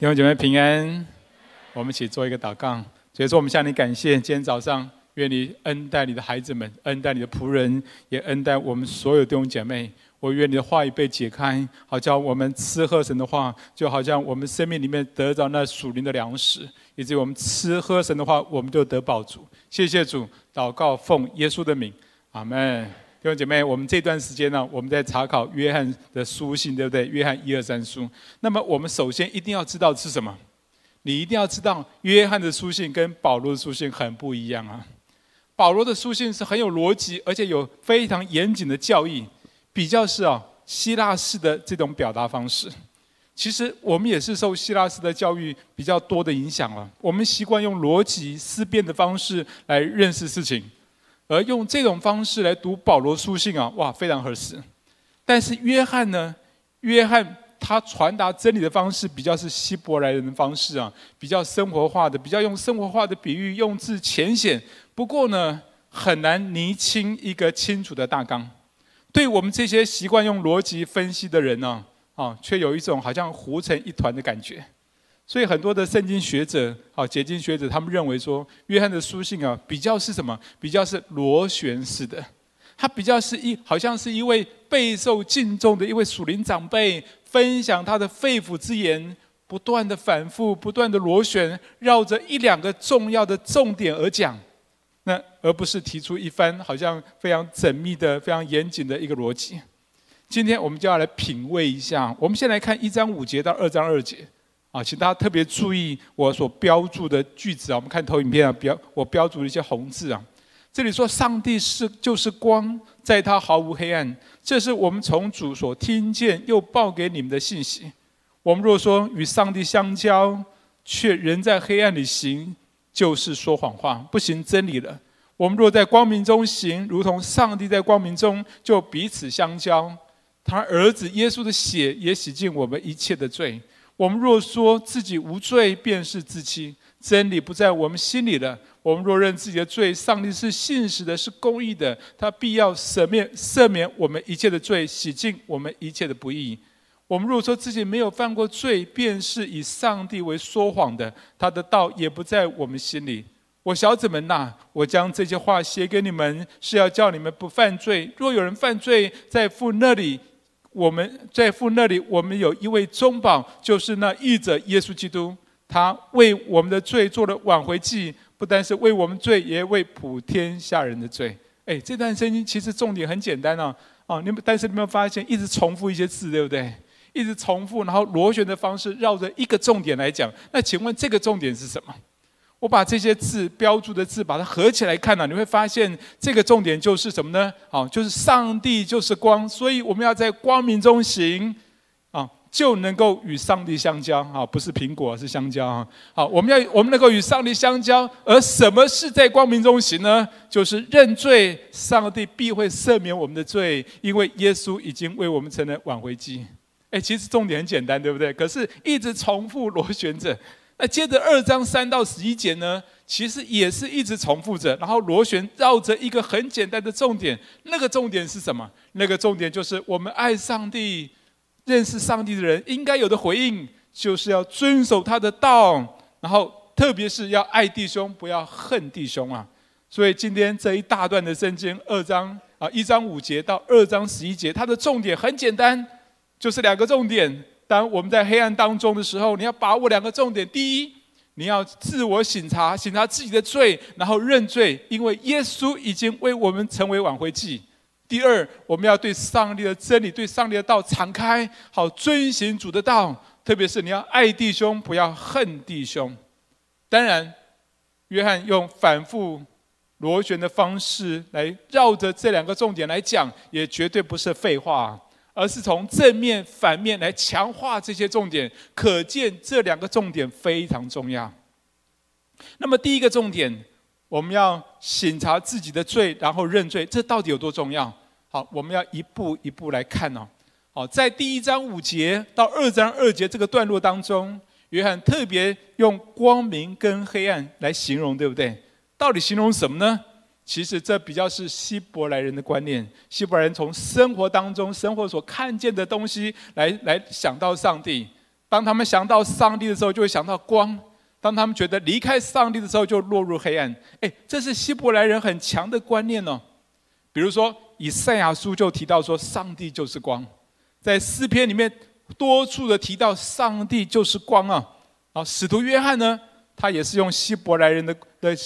弟兄姐妹平安，我们一起做一个祷告。所以说，我们向你感谢。今天早上，愿你恩待你的孩子们，恩待你的仆人，也恩待我们所有弟兄姐妹。我愿你的话语被解开，好叫我们吃喝神的话，就好像我们生命里面得到那属灵的粮食，以及我们吃喝神的话，我们就得饱足。谢谢主，祷告奉耶稣的名，阿门。弟兄姐妹，我们这段时间呢，我们在查考约翰的书信，对不对？约翰一二三书。那么，我们首先一定要知道是什么？你一定要知道，约翰的书信跟保罗的书信很不一样啊。保罗的书信是很有逻辑，而且有非常严谨的教义，比较是啊希腊式的这种表达方式。其实我们也是受希腊式的教育比较多的影响了。我们习惯用逻辑思辨的方式来认识事情。而用这种方式来读保罗书信啊，哇，非常合适。但是约翰呢？约翰他传达真理的方式比较是希伯来人的方式啊，比较生活化的，比较用生活化的比喻，用字浅显。不过呢，很难厘清一个清楚的大纲。对我们这些习惯用逻辑分析的人呢，啊，却有一种好像糊成一团的感觉。所以很多的圣经学者，好解经学者，他们认为说，约翰的书信啊，比较是什么？比较是螺旋式的，他比较是一，好像是一位备受敬重的一位属灵长辈，分享他的肺腑之言，不断的反复，不断的螺旋，绕着一两个重要的重点而讲，那而不是提出一番好像非常缜密的、非常严谨的一个逻辑。今天我们就要来品味一下，我们先来看一章五节到二章二节。啊，请大家特别注意我所标注的句子啊。我们看投影片啊，标我标注了一些红字啊。这里说上帝是就是光，在他毫无黑暗。这是我们从主所听见又报给你们的信息。我们若说与上帝相交，却仍在黑暗里行，就是说谎话，不行真理了。我们若在光明中行，如同上帝在光明中，就彼此相交。他儿子耶稣的血也洗净我们一切的罪。我们若说自己无罪，便是自欺，真理不在我们心里了。我们若认自己的罪，上帝是信实的，是公义的，他必要赦免赦免我们一切的罪，洗净我们一切的不义。我们若说自己没有犯过罪，便是以上帝为说谎的，他的道也不在我们心里。我小子们呐，我将这些话写给你们，是要叫你们不犯罪。若有人犯罪，在父那里。我们在父那里，我们有一位中保，就是那义者耶稣基督。他为我们的罪做了挽回祭，不单是为我们罪，也为普天下人的罪。哎，这段圣经其实重点很简单哦。哦，你们但是你们发现一直重复一些字，对不对？一直重复，然后螺旋的方式绕着一个重点来讲。那请问这个重点是什么？我把这些字标注的字，把它合起来看呢，你会发现这个重点就是什么呢？好，就是上帝就是光，所以我们要在光明中行，啊，就能够与上帝相交。啊，不是苹果，是香蕉啊。好，我们要我们能够与上帝相交，而什么是在光明中行呢？就是认罪，上帝必会赦免我们的罪，因为耶稣已经为我们成了挽回祭。哎，其实重点很简单，对不对？可是一直重复螺旋着。那接着二章三到十一节呢，其实也是一直重复着，然后螺旋绕着一个很简单的重点。那个重点是什么？那个重点就是我们爱上帝、认识上帝的人应该有的回应，就是要遵守他的道，然后特别是要爱弟兄，不要恨弟兄啊。所以今天这一大段的圣经，二章啊一章五节到二章十一节，它的重点很简单，就是两个重点。当我们在黑暗当中的时候，你要把握两个重点：第一，你要自我省察，省察自己的罪，然后认罪，因为耶稣已经为我们成为挽回祭；第二，我们要对上帝的真理、对上帝的道敞开，好遵行主的道。特别是你要爱弟兄，不要恨弟兄。当然，约翰用反复螺旋的方式来绕着这两个重点来讲，也绝对不是废话。而是从正面、反面来强化这些重点，可见这两个重点非常重要。那么第一个重点，我们要审查自己的罪，然后认罪，这到底有多重要？好，我们要一步一步来看哦。好，在第一章五节到二章二节这个段落当中，约翰特别用光明跟黑暗来形容，对不对？到底形容什么呢？其实这比较是希伯来人的观念，希伯来人从生活当中、生活所看见的东西来来想到上帝。当他们想到上帝的时候，就会想到光；当他们觉得离开上帝的时候，就落入黑暗。哎，这是希伯来人很强的观念哦。比如说，以赛亚书就提到说，上帝就是光；在诗篇里面多处的提到上帝就是光啊。啊，使徒约翰呢，他也是用希伯来人的的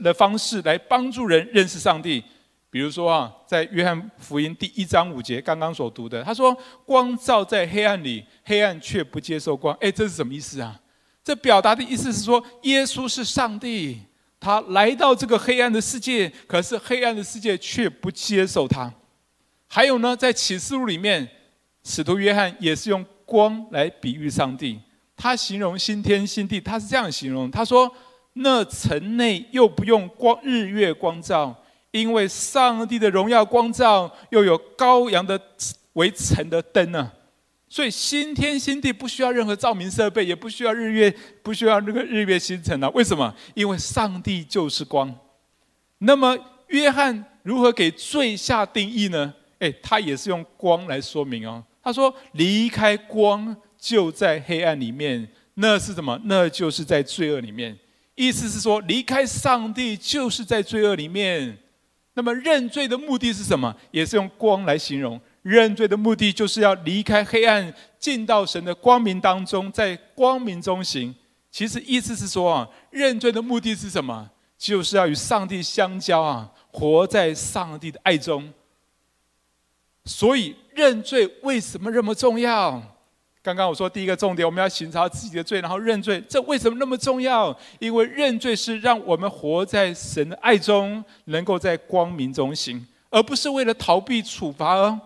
的方式来帮助人认识上帝。比如说啊，在约翰福音第一章五节刚刚所读的，他说：“光照在黑暗里，黑暗却不接受光。”哎，这是什么意思啊？这表达的意思是说，耶稣是上帝。他来到这个黑暗的世界，可是黑暗的世界却不接受他。还有呢，在启示录里面，使徒约翰也是用光来比喻上帝。他形容新天新地，他是这样形容：他说，那城内又不用光日月光照，因为上帝的荣耀光照，又有羔羊的围城的灯呢。所以新天新地不需要任何照明设备，也不需要日月，不需要那个日月星辰啊。为什么？因为上帝就是光。那么约翰如何给罪下定义呢？诶，他也是用光来说明哦。他说：“离开光，就在黑暗里面。那是什么？那就是在罪恶里面。意思是说，离开上帝就是在罪恶里面。那么认罪的目的是什么？也是用光来形容。”认罪的目的就是要离开黑暗，进到神的光明当中，在光明中行。其实意思是说啊，认罪的目的是什么？就是要与上帝相交啊，活在上帝的爱中。所以认罪为什么那么重要？刚刚我说第一个重点，我们要寻找自己的罪，然后认罪。这为什么那么重要？因为认罪是让我们活在神的爱中，能够在光明中行，而不是为了逃避处罚哦。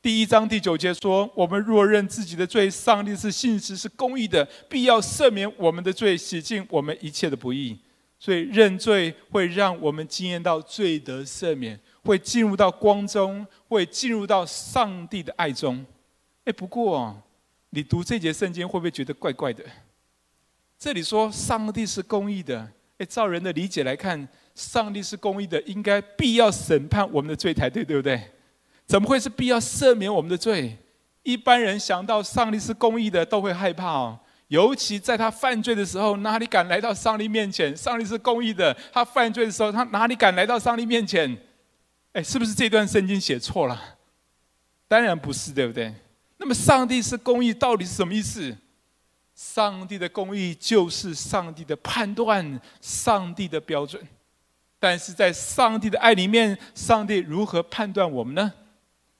第一章第九节说：“我们若认自己的罪，上帝是信实是公义的，必要赦免我们的罪，洗净我们一切的不义。所以认罪会让我们经验到罪得赦免，会进入到光中，会进入到上帝的爱中。哎，不过你读这节圣经会不会觉得怪怪的？这里说上帝是公义的，哎，照人的理解来看，上帝是公义的，应该必要审判我们的罪才对，对不对？”怎么会是必要赦免我们的罪？一般人想到上帝是公义的，都会害怕哦。尤其在他犯罪的时候，哪里敢来到上帝面前？上帝是公义的，他犯罪的时候，他哪里敢来到上帝面前？哎，是不是这段圣经写错了？当然不是，对不对？那么上帝是公义，到底是什么意思？上帝的公义就是上帝的判断，上帝的标准。但是在上帝的爱里面，上帝如何判断我们呢？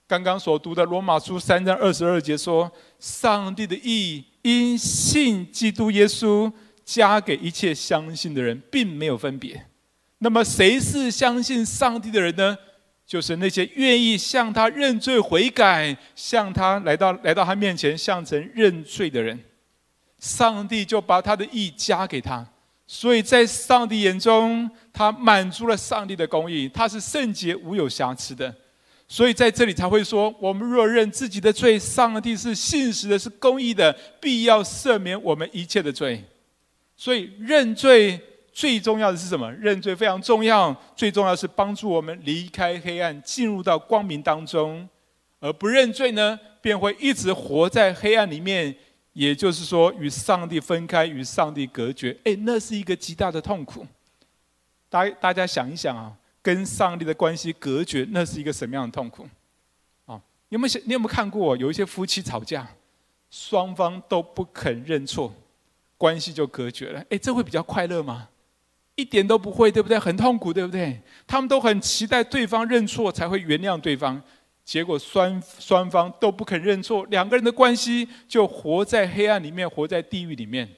刚刚所读的罗马书三章二十二节说：“上帝的义因信基督耶稣加给一切相信的人，并没有分别。”那么，谁是相信上帝的人呢？就是那些愿意向他认罪悔改，向他来到来到他面前向神认罪的人，上帝就把他的义加给他。所以在上帝眼中，他满足了上帝的公义，他是圣洁无有瑕疵的。所以在这里才会说：我们若认自己的罪，上帝是信实的，是公义的，必要赦免我们一切的罪。所以认罪最重要的是什么？认罪非常重要，最重要是帮助我们离开黑暗，进入到光明当中。而不认罪呢，便会一直活在黑暗里面，也就是说，与上帝分开，与上帝隔绝。诶，那是一个极大的痛苦。大大家想一想啊。跟上帝的关系隔绝，那是一个什么样的痛苦？啊，有没有想？你有没有看过有一些夫妻吵架，双方都不肯认错，关系就隔绝了？哎，这会比较快乐吗？一点都不会，对不对？很痛苦，对不对？他们都很期待对方认错才会原谅对方，结果双双方都不肯认错，两个人的关系就活在黑暗里面，活在地狱里面。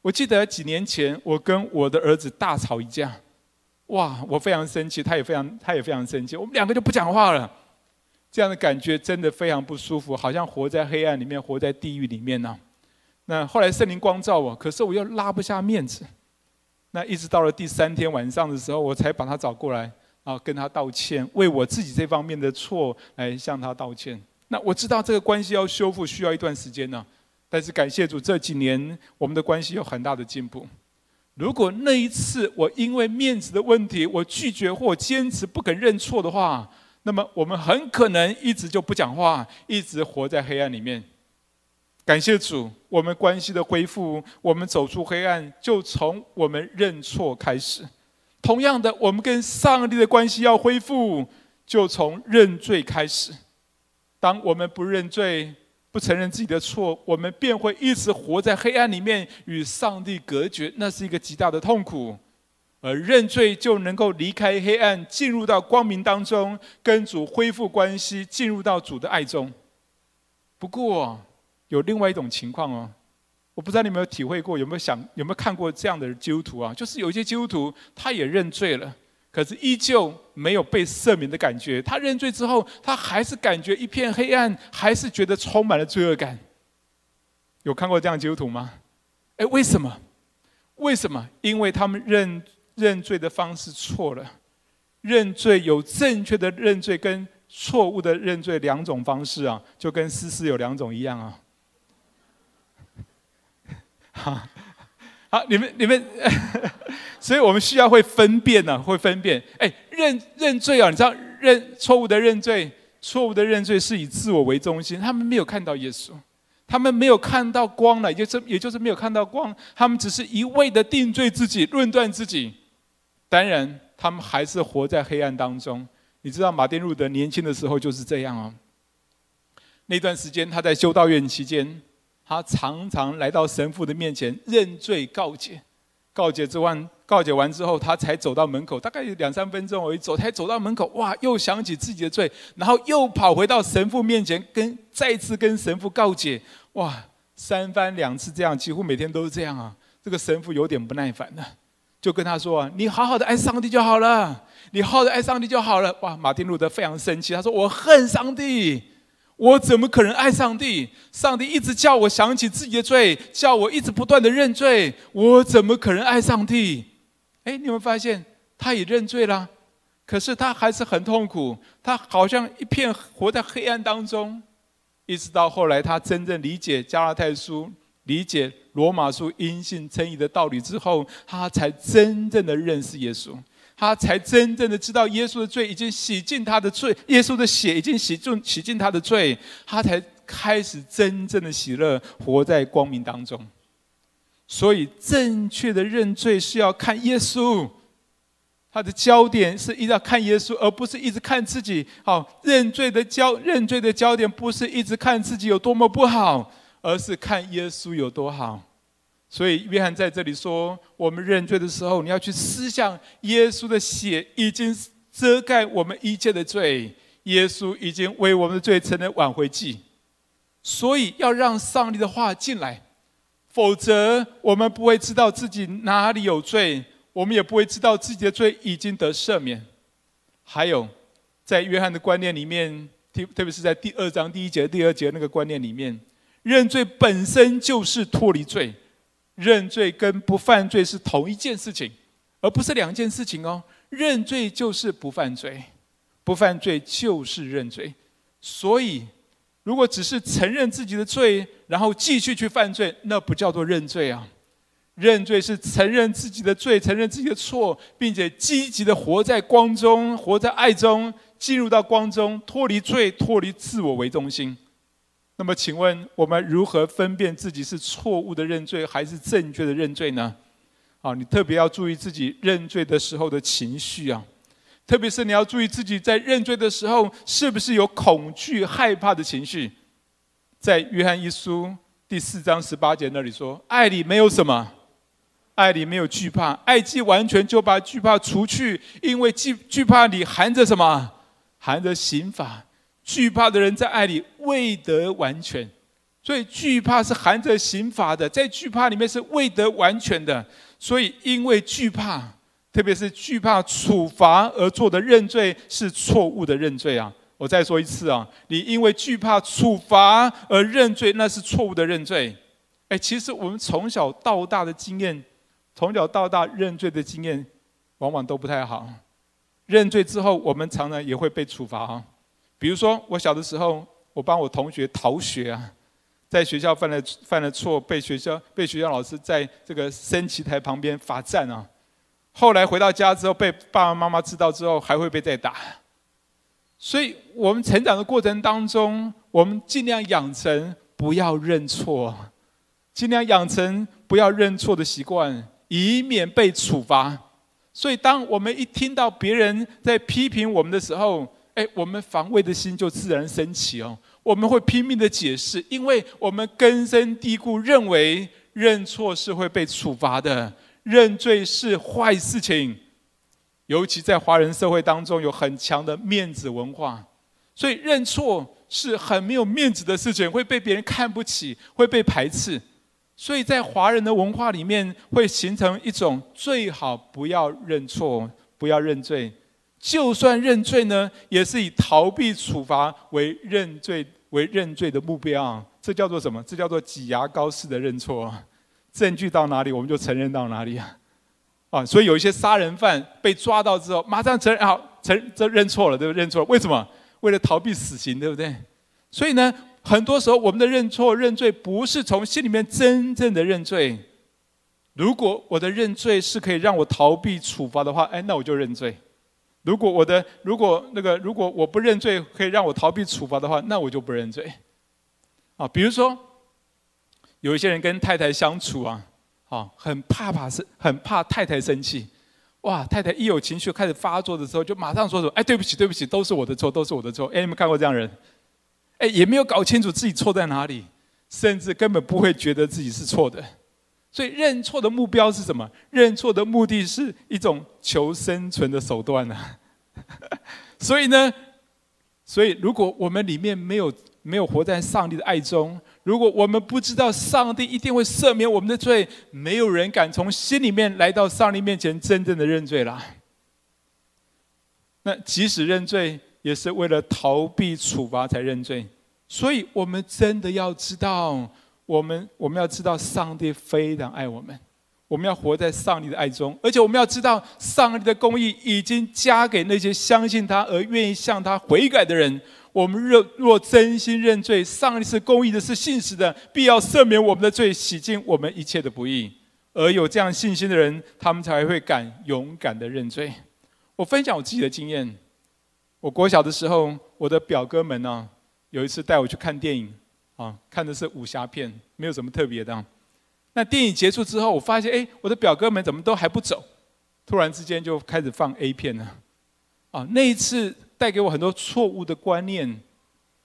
我记得几年前，我跟我的儿子大吵一架。哇！我非常生气，他也非常，他也非常生气，我们两个就不讲话了。这样的感觉真的非常不舒服，好像活在黑暗里面，活在地狱里面呢、那后来圣灵光照我，可是我又拉不下面子。那一直到了第三天晚上的时候，我才把他找过来，啊，跟他道歉，为我自己这方面的错来向他道歉。那我知道这个关系要修复需要一段时间呢、但是感谢主，这几年我们的关系有很大的进步。如果那一次我因为面子的问题，我拒绝或坚持不肯认错的话，那么我们很可能一直就不讲话，一直活在黑暗里面。感谢主，我们关系的恢复，我们走出黑暗，就从我们认错开始。同样的，我们跟上帝的关系要恢复，就从认罪开始。当我们不认罪，不承认自己的错，我们便会一直活在黑暗里面，与上帝隔绝，那是一个极大的痛苦。而认罪就能够离开黑暗，进入到光明当中，跟主恢复关系，进入到主的爱中。不过，有另外一种情况哦，我不知道你有没有体会过，有没有想，有没有看过这样的基督徒啊？就是有一些基督徒，他也认罪了。可是依旧没有被赦免的感觉。他认罪之后，他还是感觉一片黑暗，还是觉得充满了罪恶感。有看过这样的基督徒吗？哎，为什么？为什么？因为他们认认罪的方式错了。认罪有正确的认罪跟错误的认罪两种方式啊，就跟丝丝有两种一样啊。好。好，你们你们，所以我们需要会分辨呢、啊，会分辨。哎，认认罪啊，你知道认错误的认罪，错误的认罪是以自我为中心。他们没有看到耶稣，他们没有看到光了，也就是也就是没有看到光。他们只是一味的定罪自己，论断自己。当然，他们还是活在黑暗当中。你知道，马丁路德年轻的时候就是这样哦。那段时间，他在修道院期间。他常常来到神父的面前认罪告解，告解之完，告解完之后，他才走到门口，大概有两三分钟而已，走才走到门口，哇，又想起自己的罪，然后又跑回到神父面前，跟再次跟神父告解，哇，三番两次这样，几乎每天都是这样啊。这个神父有点不耐烦了，就跟他说啊：“你好好的爱上帝就好了，你好好的爱上帝就好了。”哇，马丁路德非常生气，他说：“我恨上帝。”我怎么可能爱上帝？上帝一直叫我想起自己的罪，叫我一直不断的认罪。我怎么可能爱上帝？哎，你有没有发现，他也认罪了，可是他还是很痛苦，他好像一片活在黑暗当中。一直到后来，他真正理解加拉太书、理解罗马书因信称义的道理之后，他才真正的认识耶稣。他才真正的知道耶稣的罪已经洗净他的罪，耶稣的血已经洗净洗净他的罪，他才开始真正的喜乐，活在光明当中。所以，正确的认罪是要看耶稣，他的焦点是一直要看耶稣，而不是一直看自己。好，认罪的焦认罪的焦点不是一直看自己有多么不好，而是看耶稣有多好。所以，约翰在这里说：我们认罪的时候，你要去思想，耶稣的血已经遮盖我们一切的罪，耶稣已经为我们的罪成了挽回祭。所以，要让上帝的话进来，否则我们不会知道自己哪里有罪，我们也不会知道自己的罪已经得赦免。还有，在约翰的观念里面，特特别是在第二章第一节、第二节那个观念里面，认罪本身就是脱离罪。认罪跟不犯罪是同一件事情，而不是两件事情哦。认罪就是不犯罪，不犯罪就是认罪。所以，如果只是承认自己的罪，然后继续去犯罪，那不叫做认罪啊。认罪是承认自己的罪，承认自己的错，并且积极的活在光中，活在爱中，进入到光中，脱离罪，脱离自我为中心。那么，请问我们如何分辨自己是错误的认罪还是正确的认罪呢？啊，你特别要注意自己认罪的时候的情绪啊，特别是你要注意自己在认罪的时候是不是有恐惧、害怕的情绪。在约翰一书第四章十八节那里说：“爱里没有什么，爱里没有惧怕，爱既完全，就把惧怕除去，因为惧惧怕里含着什么？含着刑罚。”惧怕的人在爱里未得完全，所以惧怕是含着刑罚的，在惧怕里面是未得完全的。所以因为惧怕，特别是惧怕处罚而做的认罪是错误的认罪啊！我再说一次啊，你因为惧怕处罚而认罪，那是错误的认罪。哎，其实我们从小到大的经验，从小到大认罪的经验，往往都不太好。认罪之后，我们常常也会被处罚啊。比如说，我小的时候，我帮我同学逃学啊，在学校犯了犯了错，被学校被学校老师在这个升旗台旁边罚站啊。后来回到家之后，被爸爸妈妈知道之后，还会被再打。所以，我们成长的过程当中，我们尽量养成不要认错，尽量养成不要认错的习惯，以免被处罚。所以，当我们一听到别人在批评我们的时候，哎，我们防卫的心就自然升起哦。我们会拼命的解释，因为我们根深蒂固认为认错是会被处罚的，认罪是坏事情。尤其在华人社会当中，有很强的面子文化，所以认错是很没有面子的事情，会被别人看不起，会被排斥。所以在华人的文化里面，会形成一种最好不要认错，不要认罪。就算认罪呢，也是以逃避处罚为认罪为认罪的目标啊。这叫做什么？这叫做挤牙膏式的认错。证据到哪里，我们就承认到哪里啊！啊，所以有一些杀人犯被抓到之后，马上承认，好，承认认错了，对不对？认错了，为什么？为了逃避死刑，对不对？所以呢，很多时候我们的认错、认罪，不是从心里面真正的认罪。如果我的认罪是可以让我逃避处罚的话，哎，那我就认罪。如果我的如果那个如果我不认罪可以让我逃避处罚的话，那我就不认罪。啊，比如说有一些人跟太太相处啊，啊，很怕怕是很怕太太生气，哇，太太一有情绪开始发作的时候，就马上说什么，哎，对不起，对不起，都是我的错，都是我的错。哎，你们看过这样人？哎，也没有搞清楚自己错在哪里，甚至根本不会觉得自己是错的。所以认错的目标是什么？认错的目的是一种求生存的手段呢、所以呢，所以如果我们里面没有没有活在上帝的爱中，如果我们不知道上帝一定会赦免我们的罪，没有人敢从心里面来到上帝面前真正的认罪了。那即使认罪，也是为了逃避处罚才认罪。所以我们真的要知道。我们我们要知道，上帝非常爱我们，我们要活在上帝的爱中，而且我们要知道，上帝的公义已经加给那些相信他而愿意向他悔改的人。我们若若真心认罪，上帝是公义的，是信实的，必要赦免我们的罪，洗净我们一切的不义。而有这样信心的人，他们才会敢勇敢的认罪。我分享我自己的经验，我国小的时候，我的表哥们呢，有一次带我去看电影。啊，看的是武侠片，没有什么特别的。那电影结束之后，我发现，哎，我的表哥们怎么都还不走？突然之间就开始放 A 片了。啊，那一次带给我很多错误的观念。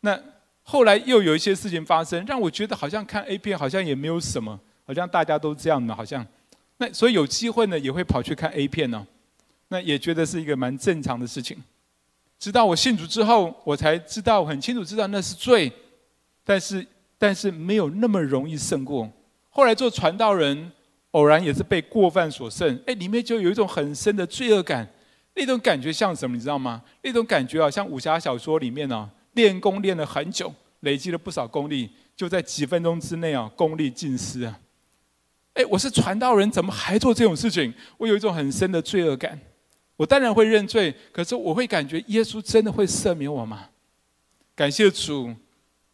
那后来又有一些事情发生，让我觉得好像看 A 片好像也没有什么，好像大家都这样的，好像。那所以有机会呢，也会跑去看 A 片呢。那也觉得是一个蛮正常的事情。直到我信主之后，我才知道很清楚，知道那是罪。但是，但是没有那么容易胜过。后来做传道人，偶然也是被过犯所胜。哎，里面就有一种很深的罪恶感。那种感觉像什么？你知道吗？那种感觉啊，像武侠小说里面啊，练功练了很久，累积了不少功力，就在几分钟之内啊，功力尽失啊。哎，我是传道人，怎么还做这种事情？我有一种很深的罪恶感。我当然会认罪，可是我会感觉耶稣真的会赦免我吗？感谢主。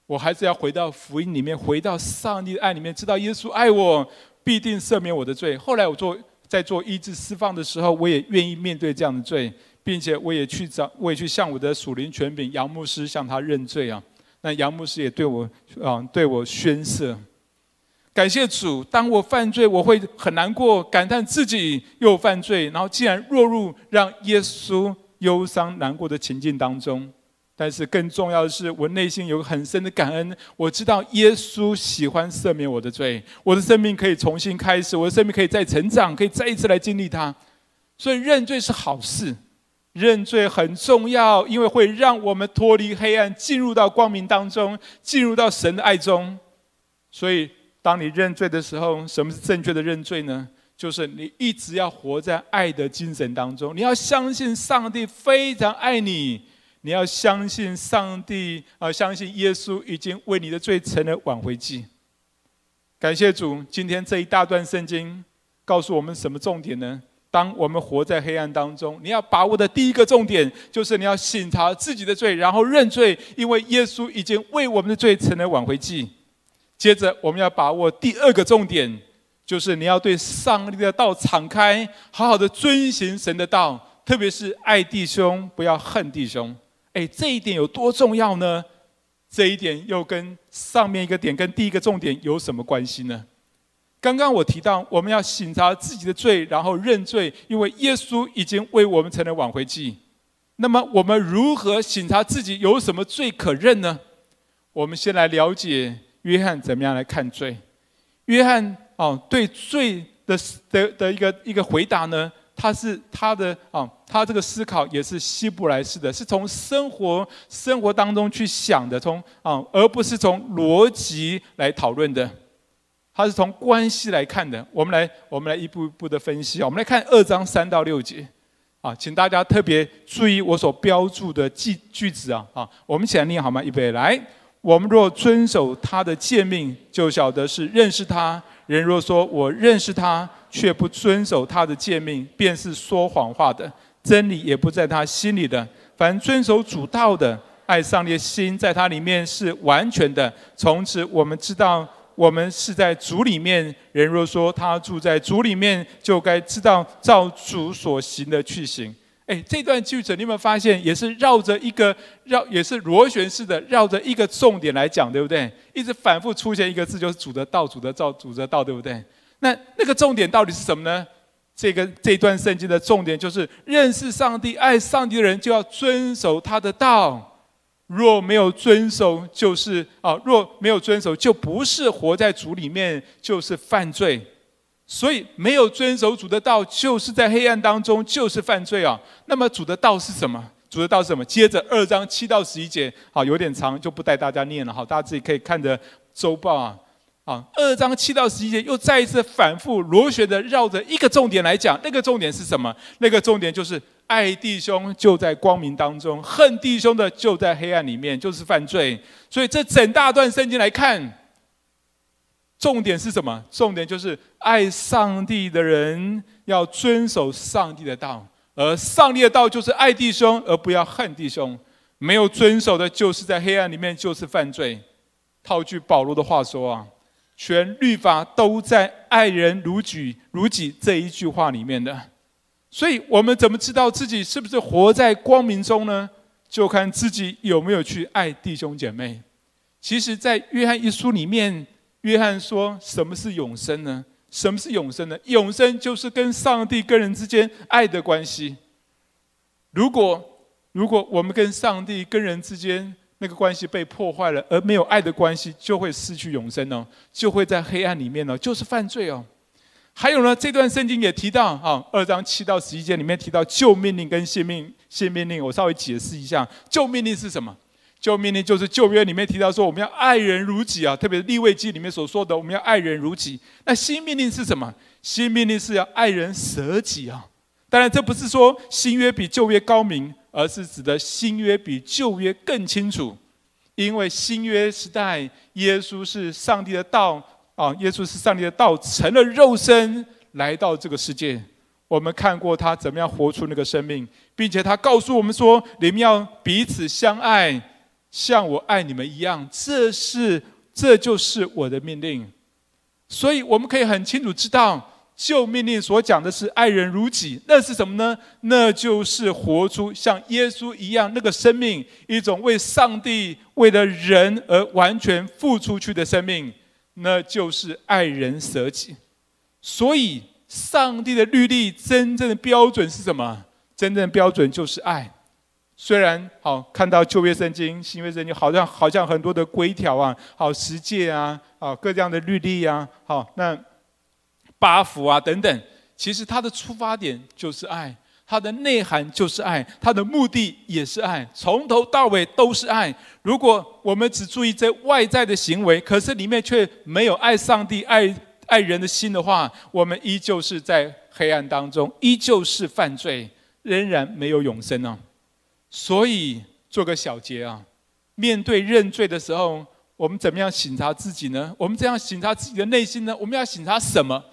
我还是要回到福音里面，回到上帝的爱里面，知道耶稣爱我，必定赦免我的罪。后来我做在做医治释放的时候，我也愿意面对这样的罪，并且我也去找，我也去向我的属灵权柄杨牧师向他认罪啊。那杨牧师也对我啊对我宣誓，感谢主。当我犯罪，我会很难过，感叹自己又犯罪，然后竟然落入让耶稣忧伤难过的情境当中。但是更重要的是，我内心有很深的感恩。我知道耶稣喜欢赦免我的罪，我的生命可以重新开始，我的生命可以再成长，可以再一次来经历它。所以认罪是好事，认罪很重要，因为会让我们脱离黑暗，进入到光明当中，进入到神的爱中。所以，当你认罪的时候，什么是正确的认罪呢？就是你一直要活在爱的精神当中，你要相信上帝非常爱你。你要相信上帝啊，相信耶稣已经为你的罪成了挽回祭。感谢主，今天这一大段圣经告诉我们什么重点呢？当我们活在黑暗当中，你要把握的第一个重点就是你要省察自己的罪，然后认罪，因为耶稣已经为我们的罪成了挽回祭。接着，我们要把握第二个重点，就是你要对上帝的道敞开，好好的遵行神的道，特别是爱弟兄，不要恨弟兄。哎，这一点有多重要呢？这一点又跟上面一个点跟第一个重点有什么关系呢？刚刚我提到我们要省察自己的罪，然后认罪，因为耶稣已经为我们成了挽回祭。那么我们如何省察自己有什么罪可认呢？我们先来了解约翰怎么样来看罪。约翰哦，对罪的的的一个一个回答呢，他是他的啊，他这个思考也是希伯来式的，是从生活生活当中去想的，从啊，而不是从逻辑来讨论的，他是从关系来看的。我们来我们来一步一步的分析啊，我们来看二章三到六节。啊，请大家特别注意我所标注的句句子啊！啊，我们一起来念好吗？预备来，我们若遵守他的诫命，就晓得是认识他。人若说我认识他，却不遵守他的诫命，便是说谎话的，真理也不在他心里的。凡遵守主道的，爱上帝的心在他里面是完全的。从此我们知道。我们是在主里面，人若说他住在主里面，就该知道照主所行的去行。哎，这段句子你有没有发现，也是绕着一个绕，也是螺旋式的绕着一个重点来讲，对不对？一直反复出现一个字，就是主的道，主的道，主的道，对不对？那那个重点到底是什么呢？这个这段圣经的重点就是认识上帝、爱上帝的人，就要遵守他的道。若没有遵守，就是啊；若没有遵守，就不是活在主里面，就是犯罪。所以，没有遵守主的道，就是在黑暗当中，就是犯罪啊。那么，主的道是什么？主的道是什么？接着二章七到十一节，好，有点长，就不带大家念了。好，大家自己可以看着周报啊。啊，二章七到十一节又再一次反复螺旋的绕着一个重点来讲，那个重点是什么？那个重点就是。爱弟兄就在光明当中，恨弟兄的就在黑暗里面，就是犯罪。所以这整大段圣经来看，重点是什么？重点就是爱上帝的人要遵守上帝的道，而上帝的道就是爱弟兄，而不要恨弟兄。没有遵守的，就是在黑暗里面，就是犯罪。套句保罗的话说啊，全律法都在爱人如己如己这一句话里面的。所以我们怎么知道自己是不是活在光明中呢？就看自己有没有去爱弟兄姐妹。其实，在约翰一书里面，约翰说什么是永生呢？什么是永生呢？永生就是跟上帝跟人之间爱的关系。如果如果我们跟上帝跟人之间那个关系被破坏了，而没有爱的关系，就会失去永生哦，就会在黑暗里面哦，就是犯罪哦。还有呢，这段圣经也提到，哈，二章七到十一节里面提到旧命令跟新命新命令，我稍微解释一下，旧命令是什么？旧命令就是旧约里面提到说，我们要爱人如己啊，特别是利未记里面所说的，我们要爱人如己。那新命令是什么？新命令是要爱人舍己啊。当然，这不是说新约比旧约高明，而是指的新约比旧约更清楚，因为新约时代，耶稣是上帝的道。啊，耶稣是上帝的道，成了肉身来到这个世界。我们看过他怎么样活出那个生命，并且他告诉我们说：“你们要彼此相爱，像我爱你们一样。”这是，这就是我的命令。所以我们可以很清楚知道，旧命令所讲的是爱人如己，那是什么呢？那就是活出像耶稣一样那个生命，一种为上帝、为了人而完全付出去的生命。那就是爱人舍己，所以上帝的律例真正的标准是什么？真正的标准就是爱。虽然好看到旧约圣经、新约圣经，好像好像很多的规条啊，好十诫啊，好各样的律例啊，好那八福啊等等，其实它的出发点就是爱。它的内涵就是爱，它的目的也是爱，从头到尾都是爱。如果我们只注意这外在的行为，可是里面却没有爱上帝、爱爱人的心的话，我们依旧是在黑暗当中，依旧是犯罪，仍然没有永生呢。所以做个小结啊，面对认罪的时候，我们怎么样省察自己呢？我们这样省察自己的内心呢？我们要省察什么？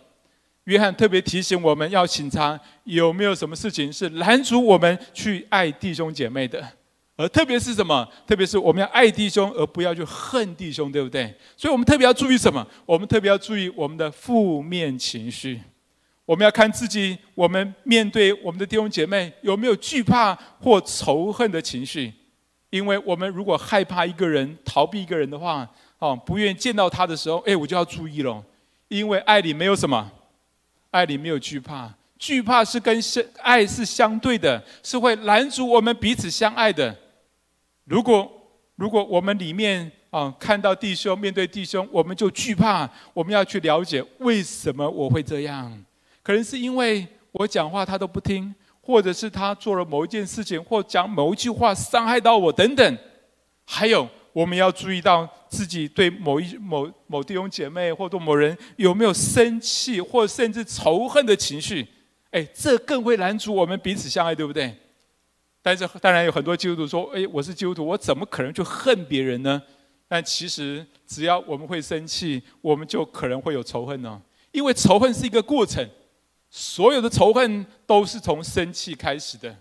约翰特别提醒我们要省察有没有什么事情是拦阻我们去爱弟兄姐妹的，而特别是什么？特别是我们要爱弟兄，而不要去恨弟兄，对不对？所以我们特别要注意什么？我们特别要注意我们的负面情绪。我们要看自己，我们面对我们的弟兄姐妹有没有惧怕或仇恨的情绪？因为我们如果害怕一个人、逃避一个人的话，哦，不愿意见到他的时候，哎，我就要注意了，因为爱里没有什么，爱里没有惧怕，惧怕是跟相爱是相对的，是会拦阻我们彼此相爱的。如果如果我们里面啊看到弟兄面对弟兄，我们就惧怕，我们要去了解为什么我会这样，可能是因为我讲话他都不听。或者是他做了某一件事情，或讲某一句话伤害到我等等，还有我们要注意到自己对某一某某弟兄姐妹或者某人有没有生气或甚至仇恨的情绪，哎，这更会拦阻我们彼此相爱，对不对？但是当然有很多基督徒说，哎，我是基督徒，我怎么可能去恨别人呢？但其实只要我们会生气，我们就可能会有仇恨呢，因为仇恨是一个过程。所有的仇恨都是从生气开始的，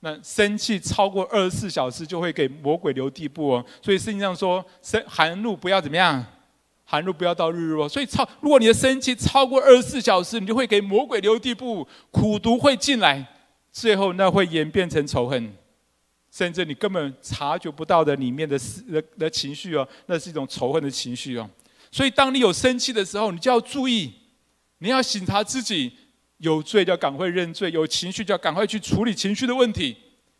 那生气超过二十四小时就会给魔鬼留地步哦。所以圣经上说，生寒露不要怎么样，寒露不要到日落。所以超，如果你的生气超过二十四小时，你就会给魔鬼留地步，苦毒会进来，最后那会演变成仇恨，甚至你根本察觉不到的里面的的的情绪哦，那是一种仇恨的情绪哦。所以当你有生气的时候，你就要注意，你要省察自己。有罪就要赶快认罪，有情绪就要赶快去处理情绪的问题。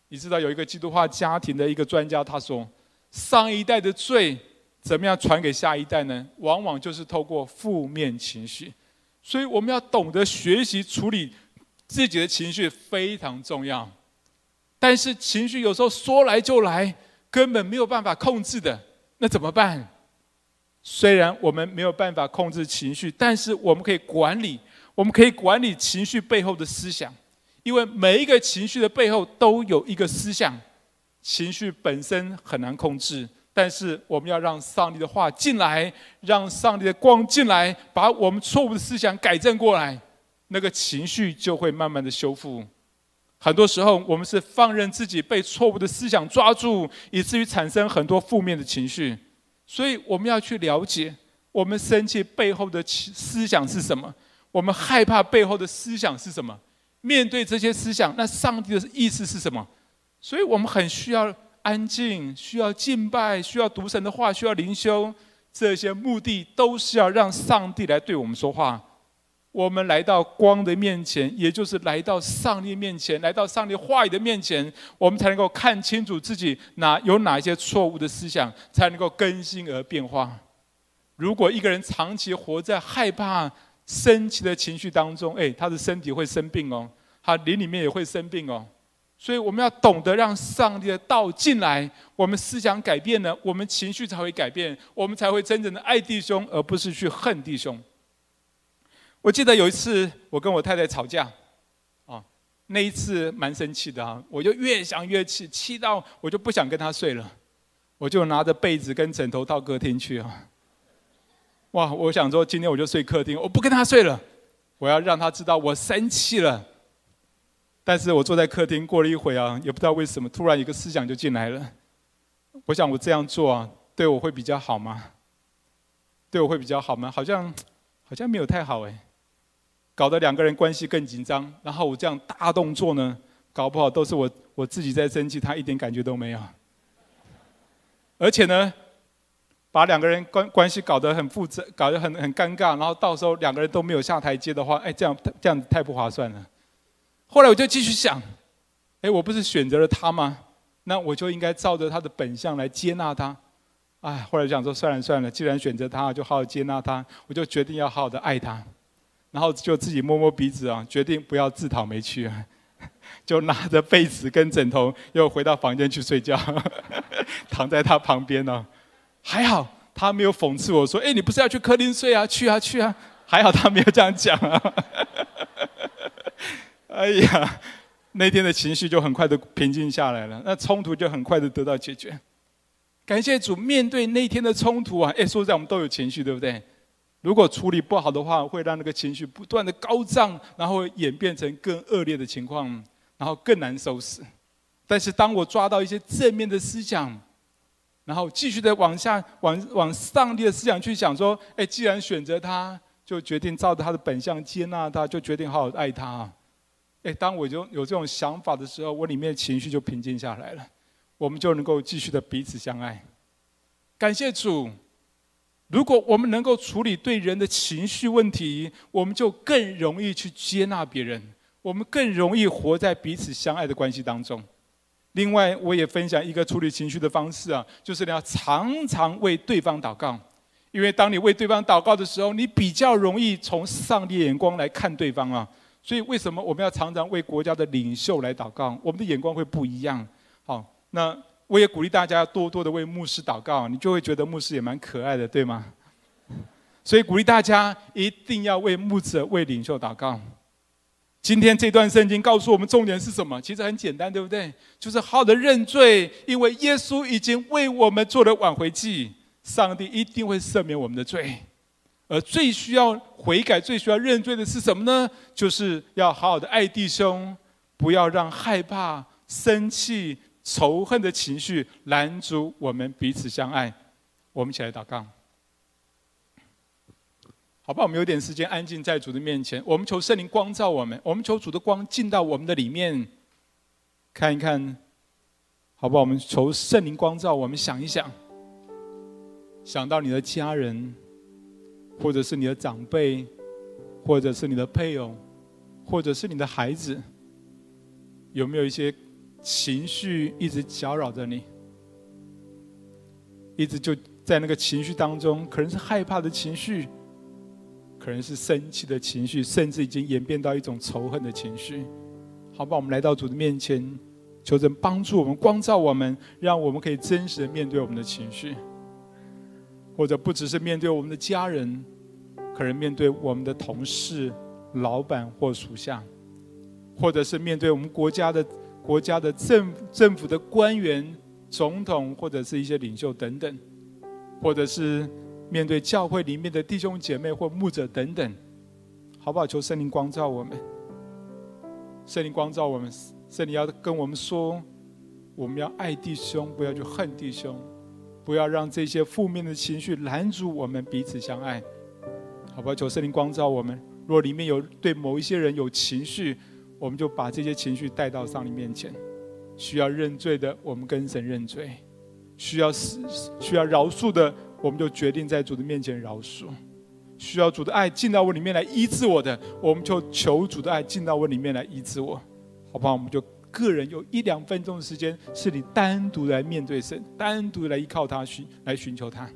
你知道有一个基督化家庭的一个专家，他说，上一代的罪怎么样传给下一代呢？往往就是透过负面情绪。所以我们要懂得学习处理自己的情绪非常重要。但是情绪有时候说来就来，根本没有办法控制的，那怎么办？虽然我们没有办法控制情绪，但是我们可以管理。我们可以管理情绪背后的思想，因为每一个情绪的背后都有一个思想。情绪本身很难控制，但是我们要让上帝的话进来，让上帝的光进来，把我们错误的思想改正过来，那个情绪就会慢慢的修复。很多时候，我们是放任自己被错误的思想抓住，以至于产生很多负面的情绪。所以，我们要去了解我们生气背后的思想是什么。我们害怕背后的思想是什么？面对这些思想，那上帝的意思是什么？所以我们很需要安静，需要敬拜，需要读神的话，需要灵修。这些目的都是要让上帝来对我们说话。我们来到光的面前，也就是来到上帝面前，来到上帝话语的面前，我们才能够看清楚自己哪有哪一些错误的思想，才能够更新而变化。如果一个人长期活在害怕，生气的情绪当中，哎，他的身体会生病哦，他灵里面也会生病哦，所以我们要懂得让上帝的道进来，我们思想改变了，我们情绪才会改变，我们才会真正的爱弟兄，而不是去恨弟兄。我记得有一次我跟我太太吵架，啊，那一次蛮生气的啊，我就越想越气，气到我就不想跟她睡了，我就拿着被子跟枕头到客厅去啊。哇！我想说，今天我就睡客厅，我不跟他睡了，我要让他知道我生气了。但是我坐在客厅，过了一会啊，也不知道为什么，突然一个思想就进来了。我想我这样做啊，对我会比较好吗？对我会比较好吗？好像好像没有太好哎，搞得两个人关系更紧张。然后我这样大动作呢，搞不好都是我我自己在生气，他一点感觉都没有。而且呢。把两个人关关系搞得很复杂，搞得很很尴尬，然后到时候两个人都没有下台阶的话，哎，这样这样太不划算了。后来我就继续想，哎，我不是选择了他吗？那我就应该照着他的本相来接纳他。哎，后来想说，算了算了，既然选择他，就好好接纳他。我就决定要好好的爱他，然后就自己摸摸鼻子啊，决定不要自讨没趣啊，就拿着被子跟枕头又回到房间去睡觉，躺在他旁边呢。还好他没有讽刺我说：“哎，你不是要去客厅睡啊？去啊去啊！”还好他没有这样讲啊。哎呀，那天的情绪就很快的平静下来了，那冲突就很快的得到解决。感谢主，面对那天的冲突啊，哎，说实在我们都有情绪，对不对？如果处理不好的话，会让那个情绪不断的高涨，然后演变成更恶劣的情况，然后更难收拾。但是当我抓到一些正面的思想，然后继续的往下，往往上帝的思想去想，说：哎，既然选择他，就决定照着他的本相接纳他，就决定好好爱他。哎，当我就有这种想法的时候，我里面的情绪就平静下来了。我们就能够继续的彼此相爱。感谢主，如果我们能够处理对人的情绪问题，我们就更容易去接纳别人，我们更容易活在彼此相爱的关系当中。另外，我也分享一个处理情绪的方式啊，就是你要常常为对方祷告，因为当你为对方祷告的时候，你比较容易从上帝眼光来看对方啊。所以，为什么我们要常常为国家的领袖来祷告？我们的眼光会不一样。好，那我也鼓励大家多多的为牧师祷告，你就会觉得牧师也蛮可爱的，对吗？所以鼓励大家一定要为牧者、为领袖祷告。今天这段圣经告诉我们重点是什么？其实很简单，对不对？就是好好的认罪，因为耶稣已经为我们做了挽回祭，上帝一定会赦免我们的罪。而最需要悔改、最需要认罪的是什么呢？就是要好好的爱弟兄，不要让害怕、生气、仇恨的情绪拦阻我们彼此相爱。我们一起来祷告，好吧？我们有点时间安静在主的面前，我们求圣灵光照我们，我们求主的光进到我们的里面，看一看，好不好？我们求圣灵光照我们，想一想，想到你的家人。或者是你的长辈，或者是你的配偶，或者是你的孩子，有没有一些情绪一直搅扰着你？一直就在那个情绪当中，可能是害怕的情绪，可能是生气的情绪，甚至已经演变到一种仇恨的情绪。好吧，我们来到主的面前，求神帮助我们，光照我们，让我们可以真实的面对我们的情绪。或者不只是面对我们的家人，可能面对我们的同事、老板或属下，或者是面对我们国家的国家的政政府的官员、总统或者是一些领袖等等，或者是面对教会里面的弟兄姐妹或牧者等等，好不好？求圣灵光照我们，圣灵光照我们，圣灵要跟我们说，我们要爱弟兄，不要去恨弟兄。不要让这些负面的情绪拦阻我们彼此相爱，好不好？求圣灵光照我们。若里面有对某一些人有情绪，我们就把这些情绪带到上帝面前。需要认罪的，我们跟神认罪；需要死、需要饶恕的，我们就决定在主的面前饶恕。需要主的爱进到我里面来医治我的，我们就求主的爱进到我里面来医治我，好不好？我们就。个人有一两分钟的时间，是你单独来面对神，单独来依靠他，寻来寻求他。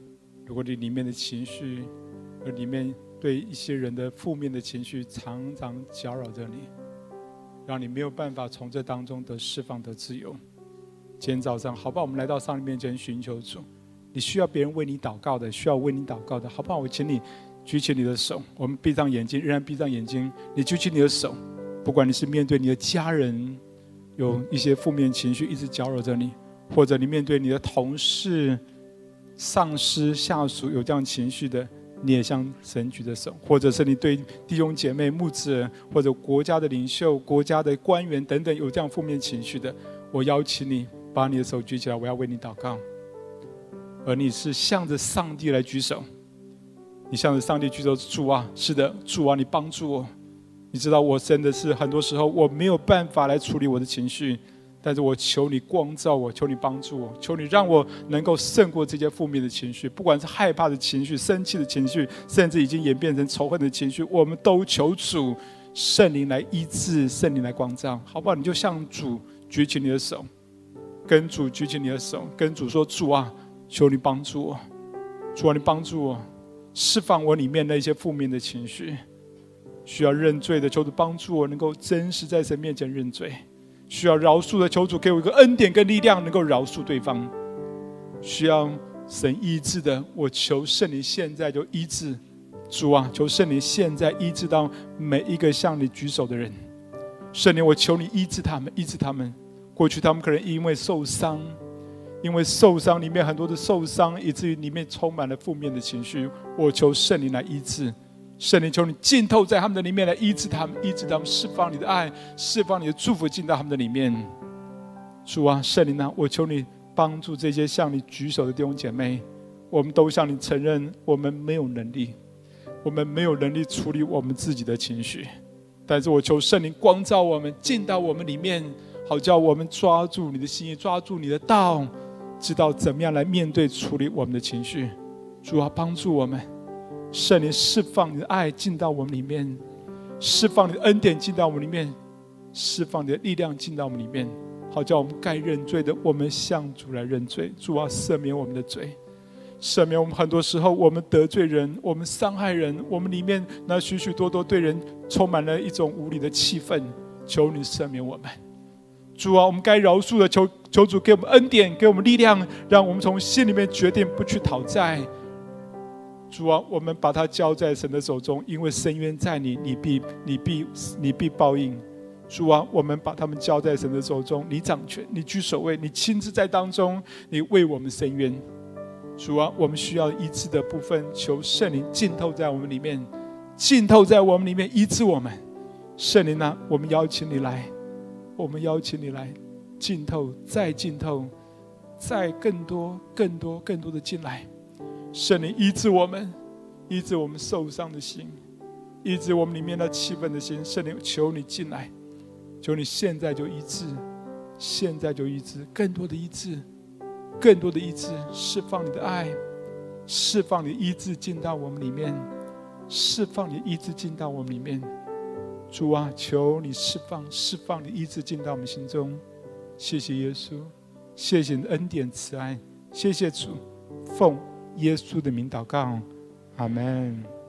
如果你里面的情绪，而里面对一些人的负面的情绪常常搅扰着你，让你没有办法从这当中得释放得自由。今天早上，好不好？我们来到上帝面前寻求主。你需要别人为你祷告的，需要为你祷告的，好不好？我请你举起你的手。我们闭上眼睛，仍然闭上眼睛。你举起你的手，不管你是面对你的家人。有一些负面情绪一直搅扰着你，或者你面对你的同事、上司、下属有这样情绪的，你也向神举着手；或者是你对弟兄姐妹、牧者或者国家的领袖、国家的官员等等有这样负面情绪的，我邀请你把你的手举起来，我要为你祷告。而你是向着上帝来举手，你向着上帝举手，主啊，是的，主啊，你帮助我。你知道我真的是很多时候我没有办法来处理我的情绪，但是我求你光照我，求你帮助我，求你让我能够胜过这些负面的情绪，不管是害怕的情绪、生气的情绪，甚至已经演变成仇恨的情绪，我们都求主圣灵来医治，圣灵来光照，好不好？你就向主举起你的手，跟主举起你的手，跟主说：“主啊，求你帮助我，主啊，你帮助我，释放我里面那些负面的情绪。”需要认罪的，求主帮助我，能够真实在神面前认罪；需要饶恕的，求主给我一个恩典跟力量，能够饶恕对方；需要神医治的，我求圣灵现在就医治。主啊，求圣灵现在医治到每一个向你举手的人。圣灵，我求你医治他们，医治他们。过去他们可能因为受伤，因为受伤里面很多的受伤，以至于里面充满了负面的情绪。我求圣灵来医治。圣灵，求你浸透在他们的里面，来医治他们，医治他们，释放你的爱，释放你的祝福进到他们的里面。主啊，圣灵啊，我求你帮助这些向你举手的弟兄姐妹。我们都向你承认，我们没有能力，我们没有能力处理我们自己的情绪。但是我求圣灵光照我们，进到我们里面，好叫我们抓住你的心意，抓住你的道，知道怎么样来面对处理我们的情绪。主啊，帮助我们，圣灵释放你的爱进到我们里面，释放你的恩典进到我们里面，释放你的力量进到我们里面，好叫我们该认罪的，我们向主来认罪。主啊，赦免我们的罪。赦免我们，很多时候我们得罪人，我们伤害人，我们里面那许许多多对人充满了一种无理的气愤。求你赦免我们，主啊，我们该饶恕的，求求主给我们恩典，给我们力量，让我们从心里面决定不去讨债。主啊，我们把它交在神的手中，因为伸冤在你，你必你必你必报应。主啊，我们把他们交在神的手中，你掌权，你居首位，你亲自在当中，你为我们伸冤。主啊，我们需要医治的部分，求圣灵浸透在我们里面，浸透在我们里面，医治我们。圣灵啊，我们邀请你来，我们邀请你来，浸透，再浸透，再更多、更多、更多的进来。圣灵医治我们，医治我们受伤的心，医治我们里面的气愤的心。圣灵，求你进来，求你现在就医治，现在就医治，更多的医治。更多的医治，释放你的爱，释放你医治进到我们里面，释放你医治进到我们里面。主啊，求你释放，释放你的医治进到我们心中。谢谢耶稣，谢谢你的恩典慈爱，谢谢主，奉耶稣的名祷告，阿门。